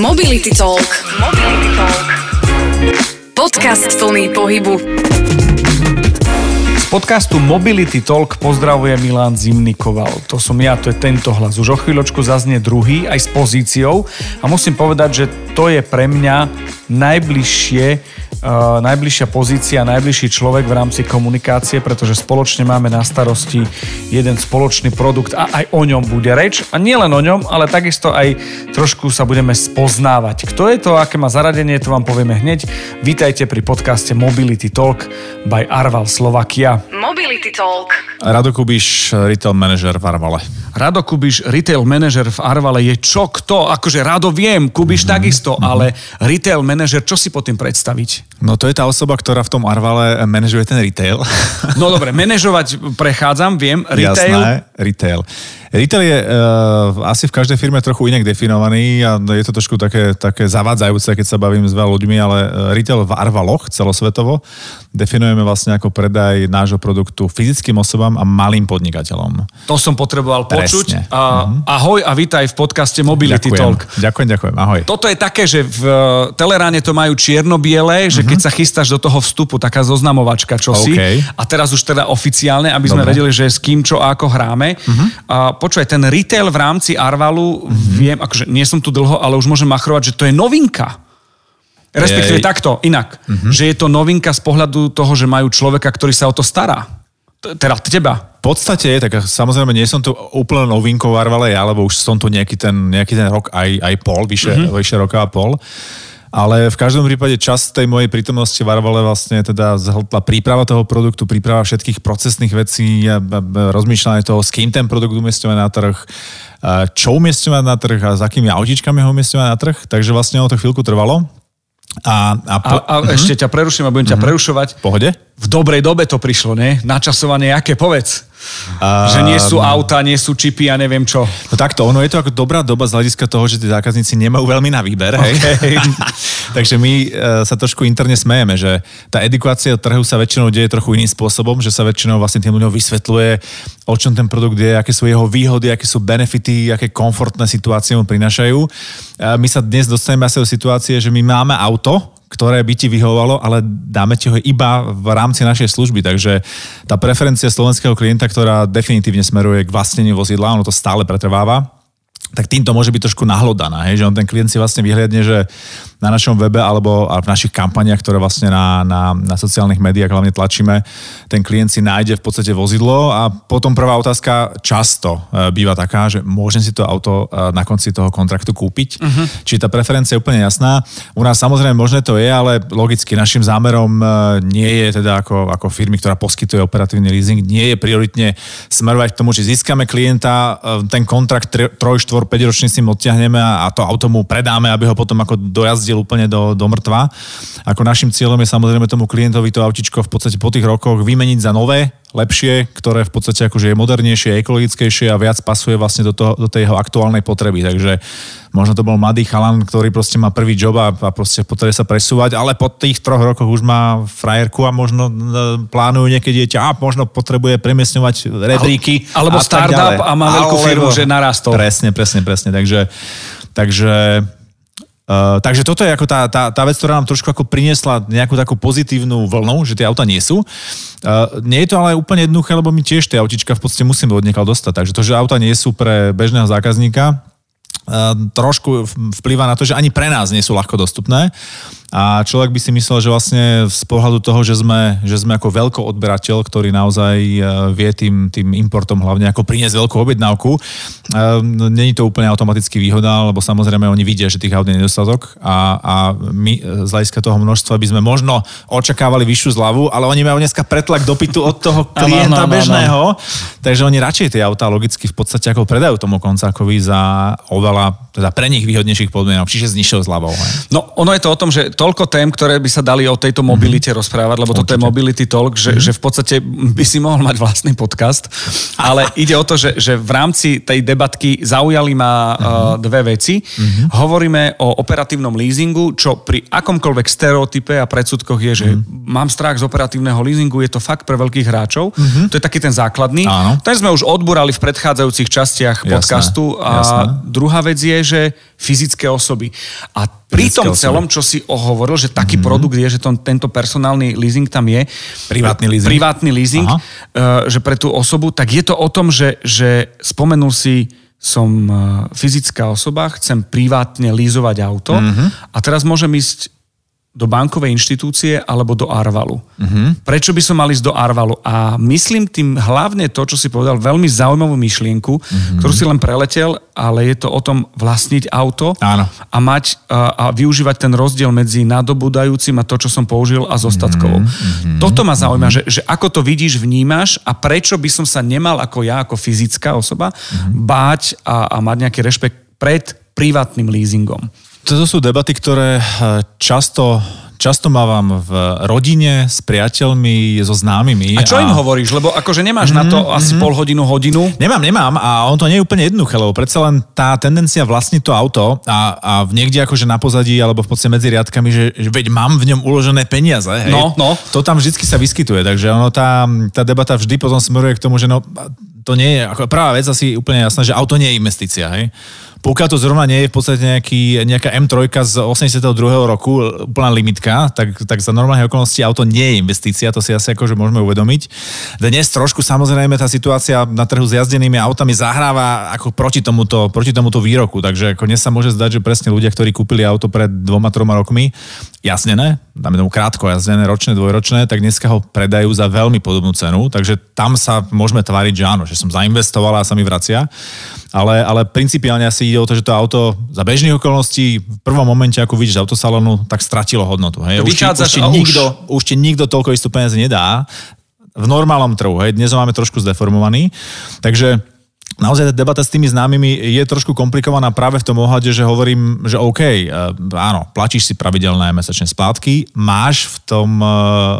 Mobility Talk. Mobility Talk. Podcast plný pohybu. Z podcastu Mobility Talk pozdravuje Milan Zimnikoval. To som ja, to je tento hlas. Už o chvíľočku zaznie druhý, aj s pozíciou. A musím povedať, že to je pre mňa najbližšie najbližšia pozícia, najbližší človek v rámci komunikácie, pretože spoločne máme na starosti jeden spoločný produkt a aj o ňom bude reč. A nielen o ňom, ale takisto aj trošku sa budeme spoznávať. Kto je to, aké má zaradenie, to vám povieme hneď. Vítajte pri podcaste Mobility Talk by Arval Slovakia. Mobility Talk. Rado Kubiš, retail manager v Arvale. Rado Kubiš, retail manager v Arvale je čo kto? Akože Rado viem, Kubiš mm-hmm. takisto, ale retail manager, čo si pod tým predstaviť? No to je tá osoba, ktorá v tom Arvale manažuje ten retail. No dobre, manažovať prechádzam, viem, retail. Jasné, retail. Retail je uh, asi v každej firme trochu inak definovaný a je to trošku také, také zavádzajúce, keď sa bavím s veľa ľuďmi, ale eh, retail v Arvaloch celosvetovo definujeme vlastne ako predaj nášho produktu fyzickým osobám a malým podnikateľom. To som potreboval počuť. Presne. A, Mhm. Ahoj a vítaj v podcaste Mobility ďakujem, Talk. ďakujem, ďakujem, ahoj. Toto je také, že v eh, Teleráne to majú čierno-biele, že keď sa chystáš do toho vstupu, taká zoznamovačka, čo si. OK. A teraz už teda oficiálne, aby sme Dobre. vedeli, že s kým, čo a ako hráme. A počúvaj, ten retail v rámci Arvalu, viem, akože nie som tu dlho, ale už môžem machrovať, že to je novinka. Respektíve Jej. takto, inak. Že je to novinka z pohľadu toho, že majú človeka, ktorý sa o to stará. Teda teba. V podstate, tak samozrejme nie som tu úplne novinkou v Arvale ja, lebo už som tu nejaký ten, nejaký ten rok aj, aj pol, vyše, mm-hmm. vyše roka a pol. Ale v každom prípade čas tej mojej prítomnosti v Arvale vlastne teda zhltla príprava toho produktu, príprava všetkých procesných vecí, a- a- a rozmýšľanie toho, s kým ten produkt umiestňovať na trh, a čo umiestňovať na trh a s akými autíčkami ho umiestňovať na trh. Takže vlastne ono to chvíľku trvalo. A, a, A, po, a ešte ťa preruším a budem ťa prerušovať. v pohode? V dobrej dobe to prišlo, ne? Načasovanie, aké povedz? Že nie sú auta, nie sú čipy a neviem čo. No takto, ono je to ako dobrá doba z hľadiska toho, že tí zákazníci nemajú veľmi na výber. Hej? Okay. Takže my e, sa trošku interne smejeme, že tá edukácia trhu sa väčšinou deje trochu iným spôsobom, že sa väčšinou vlastne tým ľuďom vysvetľuje, o čom ten produkt je, aké sú jeho výhody, aké sú benefity, aké komfortné situácie mu prinašajú. My sa dnes dostaneme asi do situácie, že my máme auto, ktoré by ti vyhovovalo, ale dáme ti ho iba v rámci našej služby. Takže tá preferencia slovenského klienta, ktorá definitívne smeruje k vlastneniu vozidla, ono to stále pretrváva, tak týmto môže byť trošku nahlodaná, hej? že on ten klient si vlastne vyhliadne, že na našom webe alebo v našich kampaniach, ktoré vlastne na, na, na sociálnych médiách hlavne tlačíme, ten klient si nájde v podstate vozidlo a potom prvá otázka často e, býva taká, že môžem si to auto e, na konci toho kontraktu kúpiť. Uh-huh. Čiže tá preferencia je úplne jasná. U nás samozrejme možné to je, ale logicky našim zámerom e, nie je teda ako, ako firmy, ktorá poskytuje operatívny leasing, nie je prioritne smerovať k tomu, že získame klienta, ten kontrakt 3, 4, 5 ročný s ním odtiahneme a to auto mu predáme, aby ho potom ako dojazdil úplne do, do mŕtva. Ako našim cieľom je samozrejme tomu klientovi to autičko v podstate po tých rokoch vymeniť za nové, lepšie, ktoré v podstate akože je modernejšie, ekologickejšie a viac pasuje vlastne do, toho, do tej jeho aktuálnej potreby. Takže možno to bol mladý chalan, ktorý proste má prvý job a, a proste potrebuje sa presúvať, ale po tých troch rokoch už má frajerku a možno plánuje niekedy dieťa a možno potrebuje premiesňovať rebríky. Alebo a startup a má veľkú firmu, že narastol. Presne, presne, presne. Takže, takže Uh, takže toto je ako tá, tá, tá vec, ktorá nám trošku ako priniesla nejakú takú pozitívnu vlnu, že tie auta nie sú. Uh, nie je to ale úplne jednoduché, lebo my tiež tie autička v podstate musíme od dostať. Takže to, že auta nie sú pre bežného zákazníka, uh, trošku vplýva na to, že ani pre nás nie sú ľahko dostupné. A človek by si myslel, že vlastne z pohľadu toho, že sme, že sme ako veľký odberateľ, ktorý naozaj e, vie tým, tým importom hlavne ako priniesť veľkú objednávku, není to úplne automaticky výhoda, lebo samozrejme oni vidia, že tých aut je nedostatok a, a my e, z hľadiska toho množstva by sme možno očakávali vyššiu zľavu, ale oni majú dneska pretlak dopytu od toho klienta áno. bežného, takže oni radšej tie autá logicky v podstate ako predajú tomu koncákovi za oveľa teda pre nich výhodnejších podmienok, čiže s nižšou zľavou. No, ono je to o tom, že toľko tém, ktoré by sa dali o tejto mobilite mm-hmm. rozprávať, lebo toto je mobility talk, že, mm-hmm. že v podstate by si mohol mať vlastný podcast. Ale ide o to, že, že v rámci tej debatky zaujali ma mm-hmm. uh, dve veci. Mm-hmm. Hovoríme o operatívnom leasingu, čo pri akomkoľvek stereotype a predsudkoch je, že mm-hmm. mám strach z operatívneho leasingu, je to fakt pre veľkých hráčov. Mm-hmm. To je taký ten základný. Áno. Ten sme už odburali v predchádzajúcich častiach podcastu. A jasné. druhá vec je, že fyzické osoby. A pri tom celom, čo si ohovoril, že taký mm-hmm. produkt je, že to, tento personálny leasing tam je. Privátny leasing. Privátny leasing, uh, že pre tú osobu, tak je to o tom, že, že spomenul si som uh, fyzická osoba, chcem privátne lízovať auto mm-hmm. a teraz môžem ísť do bankovej inštitúcie alebo do Arvalu. Uh-huh. Prečo by som mal ísť do Arvalu? A myslím tým hlavne to, čo si povedal, veľmi zaujímavú myšlienku, uh-huh. ktorú si len preletel, ale je to o tom vlastniť auto Áno. a mať a, a využívať ten rozdiel medzi nadobudajúcim a to, čo som použil a zostatkovou. Uh-huh. Toto ma zaujíma, uh-huh. že, že ako to vidíš, vnímaš a prečo by som sa nemal ako ja, ako fyzická osoba, uh-huh. báť a, a mať nejaký rešpekt pred privátnym leasingom. Toto sú debaty, ktoré eh, často často mávam v rodine, s priateľmi, so známymi. A čo a... im hovoríš? Lebo akože nemáš mm-hmm, na to mhm, asi mm-hmm. pol hodinu, hodinu. Nemám, nemám a on to nie je úplne jednoduché, lebo predsa len tá tendencia vlastniť to auto a, a niekde akože na pozadí alebo v podstate medzi riadkami, že, že veď mám v ňom uložené peniaze. Hej? No, no. To tam vždy sa vyskytuje, takže ono tá, tá debata vždy potom smeruje k tomu, že no, to nie je, ako prvá vec asi úplne jasná, že auto nie je investícia, hej pokiaľ to zrovna nie je v podstate nejaký, nejaká M3 z 82. roku, úplná limitka, tak, tak za normálne okolnosti auto nie je investícia, to si asi akože môžeme uvedomiť. Dnes trošku samozrejme tá situácia na trhu s jazdenými autami zahráva ako proti tomuto, proti tomuto výroku, takže ako dnes sa môže zdať, že presne ľudia, ktorí kúpili auto pred dvoma, troma rokmi, jazdené, dáme tomu krátko jazdené, ročné, dvojročné, tak dneska ho predajú za veľmi podobnú cenu, takže tam sa môžeme tváriť, že áno, že som zainvestovala a sa mi vracia ale, ale principiálne asi ide o to, že to auto za bežných okolností v prvom momente, ako vidíš z autosalónu, tak stratilo hodnotu. Hej. Už, ti, už, ti nikto, už ti nikto toľko istú peniaze nedá v normálnom trhu. Hej. Dnes ho máme trošku zdeformovaný. Takže naozaj tá debata s tými známymi je trošku komplikovaná práve v tom ohľade, že hovorím, že OK, eh, áno, platíš si pravidelné mesačné splátky, máš v tom, eh,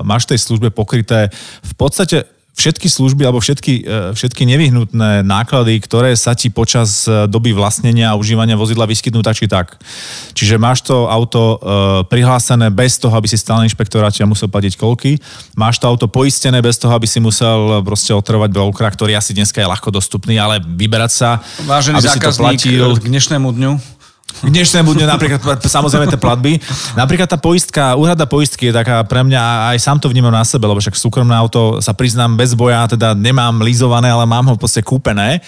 máš v tej službe pokryté v podstate všetky služby alebo všetky, e, všetky nevyhnutné náklady, ktoré sa ti počas e, doby vlastnenia a užívania vozidla vyskytnú tak či tak. Čiže máš to auto e, prihlásené bez toho, aby si stále inšpektoráte a musel platiť kolky. Máš to auto poistené bez toho, aby si musel proste otrovať brokera, ktorý asi dneska je ľahko dostupný, ale vyberať sa, Vážený aby si to platil. k dnešnému dňu k dnešnému dňu napríklad, samozrejme tie platby. Napríklad tá poistka, úhrada poistky je taká pre mňa, aj sám to vnímam na sebe, lebo však súkromné auto sa priznám bez boja, teda nemám lízované, ale mám ho podstate kúpené.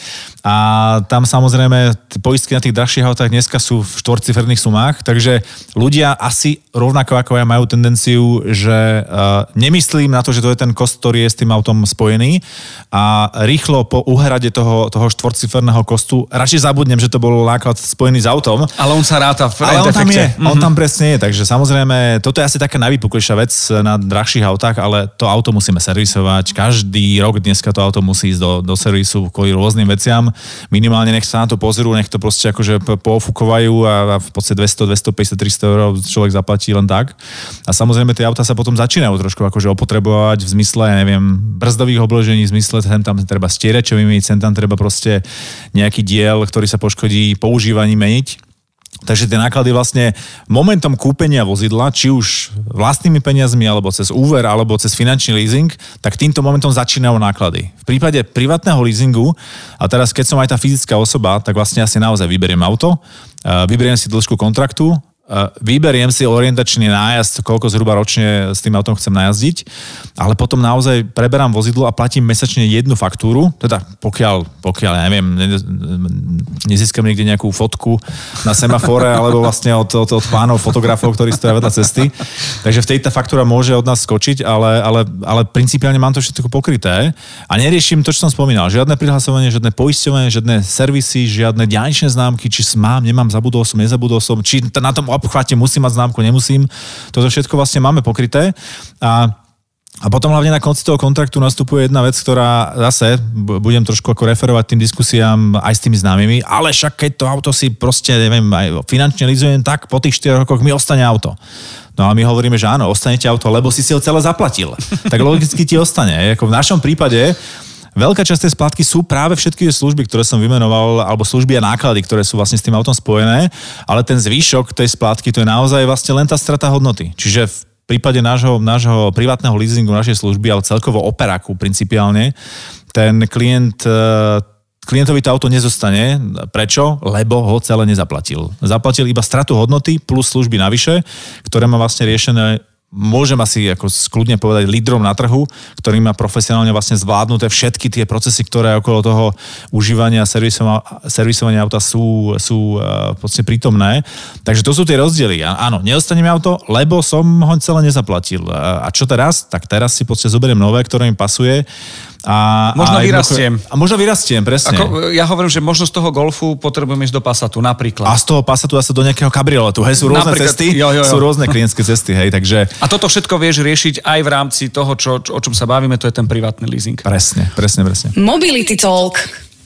A tam samozrejme poistky na tých drahších autách dneska sú v štvorciferných sumách, takže ľudia asi rovnako ako ja majú tendenciu, že uh, nemyslím na to, že to je ten kost, ktorý je s tým autom spojený a rýchlo po uhrade toho, toho štvorciferného kostu radšej zabudnem, že to bol náklad spojený s autom ale on sa ráta v Ale on tam je, mm-hmm. on tam presne je, takže samozrejme, toto je asi taká najvypuklejšia vec na drahších autách, ale to auto musíme servisovať. Každý rok dneska to auto musí ísť do, do servisu kvôli rôznym veciam. Minimálne nech sa na to pozrú, nech to proste akože poofukovajú a, a v podstate 200, 250, 300 eur človek zaplatí len tak. A samozrejme tie auta sa potom začínajú trošku akože opotrebovať v zmysle, ja neviem, brzdových obložení, v zmysle, sem tam treba stierať, čo vymeniť, sem tam treba proste nejaký diel, ktorý sa poškodí používaním meniť. Takže tie náklady vlastne momentom kúpenia vozidla, či už vlastnými peniazmi, alebo cez úver, alebo cez finančný leasing, tak týmto momentom začínajú náklady. V prípade privátneho leasingu, a teraz keď som aj tá fyzická osoba, tak vlastne asi naozaj vyberiem auto, vyberiem si dĺžku kontraktu, vyberiem si orientačný nájazd, koľko zhruba ročne s tým autom chcem najazdiť, ale potom naozaj preberám vozidlo a platím mesačne jednu faktúru, teda pokiaľ, pokiaľ ja neviem, nezískam niekde nejakú fotku na semafore, alebo vlastne od, od, od pánov fotografov, ktorí stoja vedľa cesty. Takže v tej tá faktúra môže od nás skočiť, ale, ale, ale principiálne mám to všetko pokryté a neriešim to, čo som spomínal. Žiadne prihlasovanie, žiadne poisťovanie, žiadne servisy, žiadne diaľničné známky, či mám, nemám, zabudol som, nezabudol som, či na tom obchvate musím mať známku, nemusím. Toto všetko vlastne máme pokryté. A A potom hlavne na konci toho kontraktu nastupuje jedna vec, ktorá zase, budem trošku ako referovať tým diskusiám aj s tými známymi, ale však keď to auto si proste, neviem, aj finančne lizujem, tak po tých 4 rokoch mi ostane auto. No a my hovoríme, že áno, ostanete auto, lebo si si ho celé zaplatil. tak logicky ti ostane. Ako v našom prípade Veľká časť tej splátky sú práve všetky služby, ktoré som vymenoval, alebo služby a náklady, ktoré sú vlastne s tým autom spojené, ale ten zvýšok tej splátky to je naozaj vlastne len tá strata hodnoty. Čiže v prípade nášho, nášho privátneho leasingu, našej služby, ale celkovo operaku principiálne, ten klient e, klientovi to auto nezostane. Prečo? Lebo ho celé nezaplatil. Zaplatil iba stratu hodnoty plus služby navyše, ktoré má vlastne riešené môžem asi ako skľudne povedať lídrom na trhu, ktorý má profesionálne vlastne zvládnuté všetky tie procesy, ktoré okolo toho užívania a servisovania auta sú, sú podstate prítomné. Takže to sú tie rozdiely. Áno, neostanem auto, lebo som ho celé nezaplatil. A čo teraz? Tak teraz si podstate zoberiem nové, ktoré mi pasuje a, možno a vyrastiem. A možno vyrastiem, presne. Ako, ja hovorím, že možno z toho golfu potrebujem ísť do Passatu, napríklad. A z toho Passatu sa do nejakého kabrioletu, hej, sú rôzne napríklad, cesty, jo, jo, jo. sú rôzne klientské cesty, hej, takže... A toto všetko vieš riešiť aj v rámci toho, čo, čo, o čom sa bavíme, to je ten privátny leasing. Presne, presne, presne. Mobility Talk.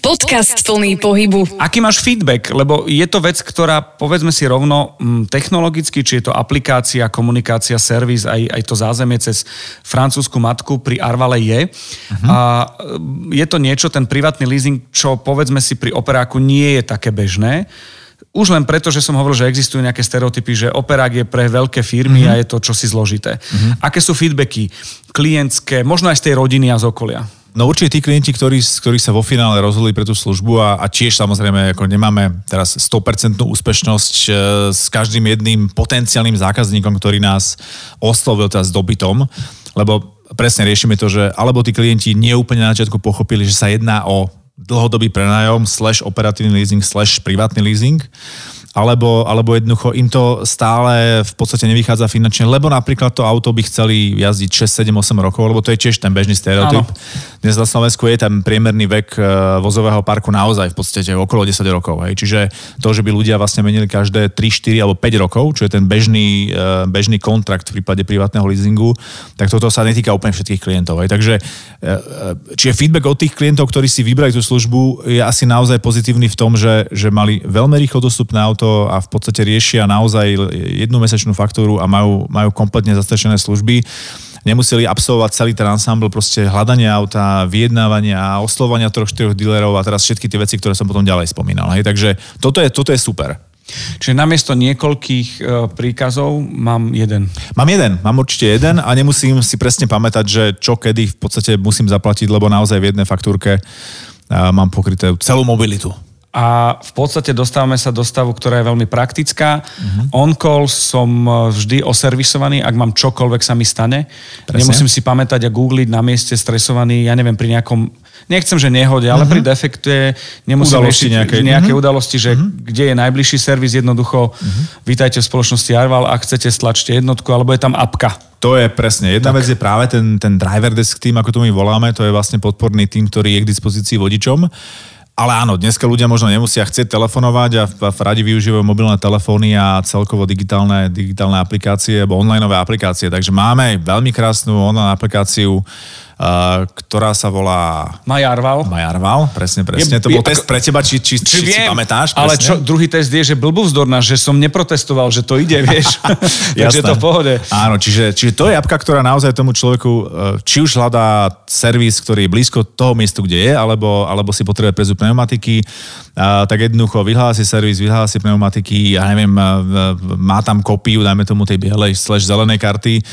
Podcast plný pohybu. Aký máš feedback? Lebo je to vec, ktorá, povedzme si rovno, technologicky, či je to aplikácia, komunikácia, servis, aj, aj to zázemie cez francúzsku matku pri Arvale je. Uh-huh. A mm, je to niečo, ten privátny leasing, čo povedzme si pri operáku nie je také bežné. Už len preto, že som hovoril, že existujú nejaké stereotypy, že operák je pre veľké firmy uh-huh. a je to čosi zložité. Uh-huh. Aké sú feedbacky klientské, možno aj z tej rodiny a z okolia? No určite tí klienti, ktorí, ktorí sa vo finále rozhodli pre tú službu a, a tiež samozrejme ako nemáme teraz 100% úspešnosť e, s každým jedným potenciálnym zákazníkom, ktorý nás oslovil teraz dobytom, lebo presne riešime to, že alebo tí klienti neúplne na začiatku pochopili, že sa jedná o dlhodobý prenájom slash operatívny leasing slash privátny leasing alebo, alebo jednoducho im to stále v podstate nevychádza finančne, lebo napríklad to auto by chceli jazdiť 6, 7, 8 rokov, lebo to je tiež ten bežný stereotyp. Áno. Dnes na Slovensku je ten priemerný vek e, vozového parku naozaj v podstate okolo 10 rokov. Hej. Čiže to, že by ľudia vlastne menili každé 3, 4 alebo 5 rokov, čo je ten bežný, e, bežný kontrakt v prípade privátneho leasingu, tak toto sa netýka úplne všetkých klientov. Hej. Takže e, čiže feedback od tých klientov, ktorí si vybrali tú službu, je asi naozaj pozitívny v tom, že, že mali veľmi rýchlo dostupné auto, to a v podstate riešia naozaj jednu mesačnú faktúru a majú, majú kompletne zastrešené služby nemuseli absolvovať celý ten ensemble proste hľadania auta, vyjednávania, oslovania troch, štyroch dealerov a teraz všetky tie veci, ktoré som potom ďalej spomínal. Hej. Takže toto je, toto je super. Čiže namiesto niekoľkých e, príkazov mám jeden. Mám jeden, mám určite jeden a nemusím si presne pamätať, že čo kedy v podstate musím zaplatiť, lebo naozaj v jednej faktúrke e, mám pokryté celú mobilitu a v podstate dostávame sa do stavu, ktorá je veľmi praktická. Uh-huh. On-call som e, vždy oservisovaný, ak mám čokoľvek sa mi stane. Presne. Nemusím si pamätať a googliť na mieste stresovaný, ja neviem, pri nejakom nechcem, že nehode, ale uh-huh. pri defekte nemusím udalosti nejaké, nejaké uh-huh. udalosti, že uh-huh. kde je najbližší servis, jednoducho uh-huh. vítajte v spoločnosti Arval, ak chcete stlačte jednotku, alebo je tam apka. To je presne. Jedna tak. vec je práve ten, ten driver desk tým, ako to my voláme, to je vlastne podporný tým, ktorý je k dispozícii vodičom. Ale áno, dneska ľudia možno nemusia chcieť telefonovať a radi využívajú mobilné telefóny a celkovo digitálne, digitálne aplikácie alebo onlineové aplikácie. Takže máme veľmi krásnu online aplikáciu, ktorá sa volá... Majarval. Majarval, presne, presne. Je, to bol je, test pre teba, či, či, či, či viem, si pamätáš. Presne? Ale čo, druhý test je, že blbúvzdorná, že som neprotestoval, že to ide, vieš. Takže to v pohode. Áno, čiže, čiže to je apka, ktorá naozaj tomu človeku, e, či už hľadá servis, ktorý je blízko toho miestu, kde je, alebo, alebo si potrebuje prezú pneumatiky, a, tak jednoducho vyhlási servis, vyhlási pneumatiky, ja neviem, má tam kopiu, dajme tomu tej bielej slash zelenej karty,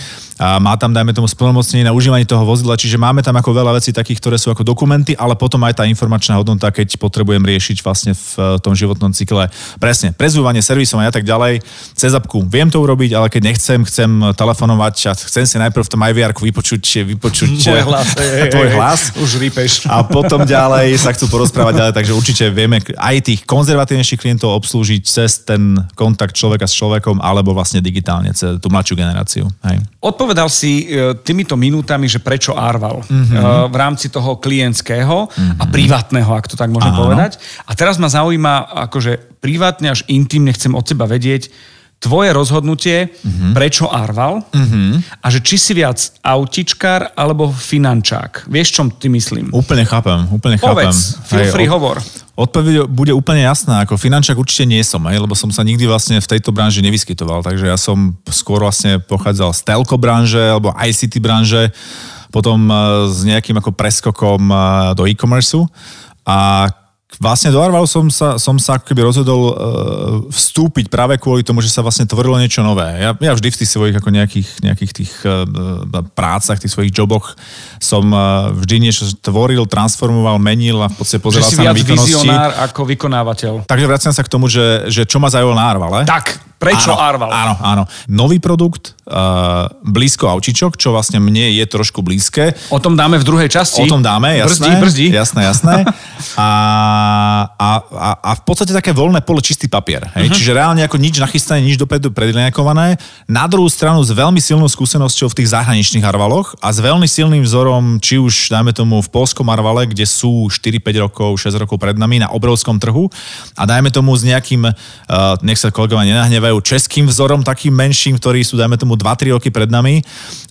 a má tam, dajme tomu, splnomocnenie na užívanie toho vozidla, čiže máme tam ako veľa vecí takých, ktoré sú ako dokumenty, ale potom aj tá informačná hodnota, keď potrebujem riešiť vlastne v eh, tom životnom cykle. Presne, prezúvanie, servisovanie a tak ďalej. Cez apku viem to urobiť, ale keď nechcem, chcem telefonovať a chcem si najprv v tom IVR vypočuť, vypočuť tvoj eh, hlas. tvoj hlas. Už rípeš. A potom ďalej sa chcú porozprávať ďalej, takže určite vieme aj tých konzervatívnejších klientov obslúžiť cez ten kontakt človeka s človekom alebo vlastne digitálne cez tú mladšiu generáciu. Hej. Odpovedal si e, týmito minútami, že prečo Arval mm-hmm. v rámci toho klientského mm-hmm. a privátneho, ak to tak môžem Áno. povedať. A teraz ma zaujíma, akože privátne až intimne chcem od seba vedieť, tvoje rozhodnutie, uh-huh. prečo Arval uh-huh. a že či si viac autičkár alebo finančák. Vieš, čom ty myslím? Úplne chápem, úplne chápem. Povedz, feel free, od, hovor. Odpoveď bude úplne jasná, ako finančák určite nie som, hej, lebo som sa nikdy vlastne v tejto branži nevyskytoval, takže ja som skôr vlastne pochádzal z telko branže alebo ICT branže, potom e, s nejakým ako preskokom e, do e-commerce a Vlastne do Arvalu som sa, som sa keby rozhodol uh, vstúpiť práve kvôli tomu, že sa vlastne tvorilo niečo nové. Ja, ja vždy v tých svojich ako nejakých, nejakých tých uh, prácach, tých svojich joboch som uh, vždy niečo tvoril, transformoval, menil a v podstate pozeral sa na výkonnosti. vizionár ako vykonávateľ. Takže vraciam sa k tomu, že, že čo ma zaujalo na Arvale. Tak, Prečo áno, Arval? Áno, áno. Nový produkt, blízko Aučičok, čo vlastne mne je trošku blízke. O tom dáme v druhej časti. O tom dáme, Brzdí, jasné. brzdí. Jasné, jasné. A, a, a, a v podstate také voľné pole, čistý papier. Hej? Uh-huh. Čiže reálne ako nič nachystané, nič dopredu predliňakované. Na druhú stranu s veľmi silnou skúsenosťou v tých zahraničných Arvaloch a s veľmi silným vzorom, či už dajme tomu v polskom Arvale, kde sú 4-5 rokov, 6 rokov pred nami na obrovskom trhu a dajme tomu s nejakým, uh, nech sa kolegovia nenahnevajú, českým vzorom, takým menším, ktorí sú, dajme tomu, 2-3 roky pred nami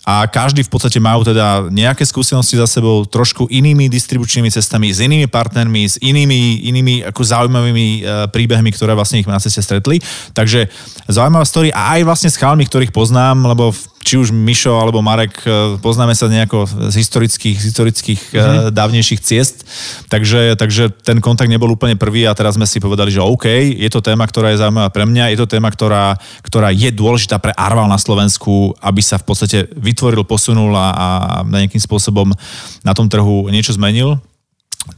a každý v podstate majú teda nejaké skúsenosti za sebou, trošku inými distribučnými cestami, s inými partnermi, s inými, inými ako zaujímavými e, príbehmi, ktoré vlastne ich na ceste stretli. Takže zaujímavá story a aj vlastne s chalmi, ktorých poznám, lebo či už Mišo alebo Marek, e, poznáme sa nejako z historických, z historických mm-hmm. dávnejších ciest, takže, takže ten kontakt nebol úplne prvý a teraz sme si povedali, že OK, je to téma, ktorá je zaujímavá pre mňa, je to téma, ktorá, ktorá je dôležitá pre Arval na Slovensku, aby sa v podstate vytvoril, posunul a, a nejakým spôsobom na tom trhu niečo zmenil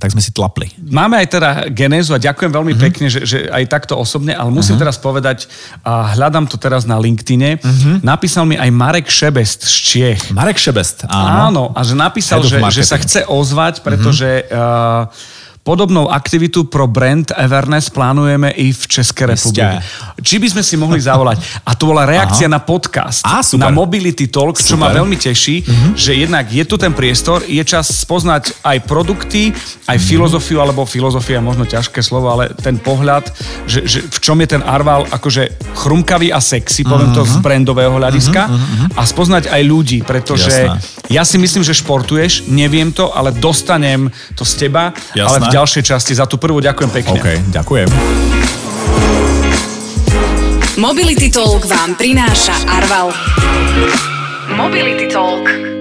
tak sme si tlapli. Máme aj teda genézu a ďakujem veľmi mm-hmm. pekne, že, že aj takto osobne, ale musím mm-hmm. teraz povedať, a hľadám to teraz na LinkedIne, mm-hmm. napísal mi aj Marek Šebest z Čiech. Marek Šebest, áno. Áno, a že napísal, že, že sa chce ozvať, pretože mm-hmm. uh, Podobnou aktivitu pro brand Everness plánujeme i v Českej republike. Či by sme si mohli zavolať? A to bola reakcia Aha. na podcast, Á, na Mobility Talk, super. čo ma veľmi teší, uh-huh. že jednak je tu ten priestor, je čas spoznať aj produkty, aj uh-huh. filozofiu, alebo filozofia možno ťažké slovo, ale ten pohľad, že, že v čom je ten Arval akože chrumkavý a sexy, poviem uh-huh. to z brandového hľadiska, uh-huh. a spoznať aj ľudí, pretože Jasné. ja si myslím, že športuješ, neviem to, ale dostanem to z teba, Jasné. ale ďalšej časti. Za tú prvú ďakujem pekne. OK, ďakujem. Mobility Talk vám prináša Arval. Mobility Talk.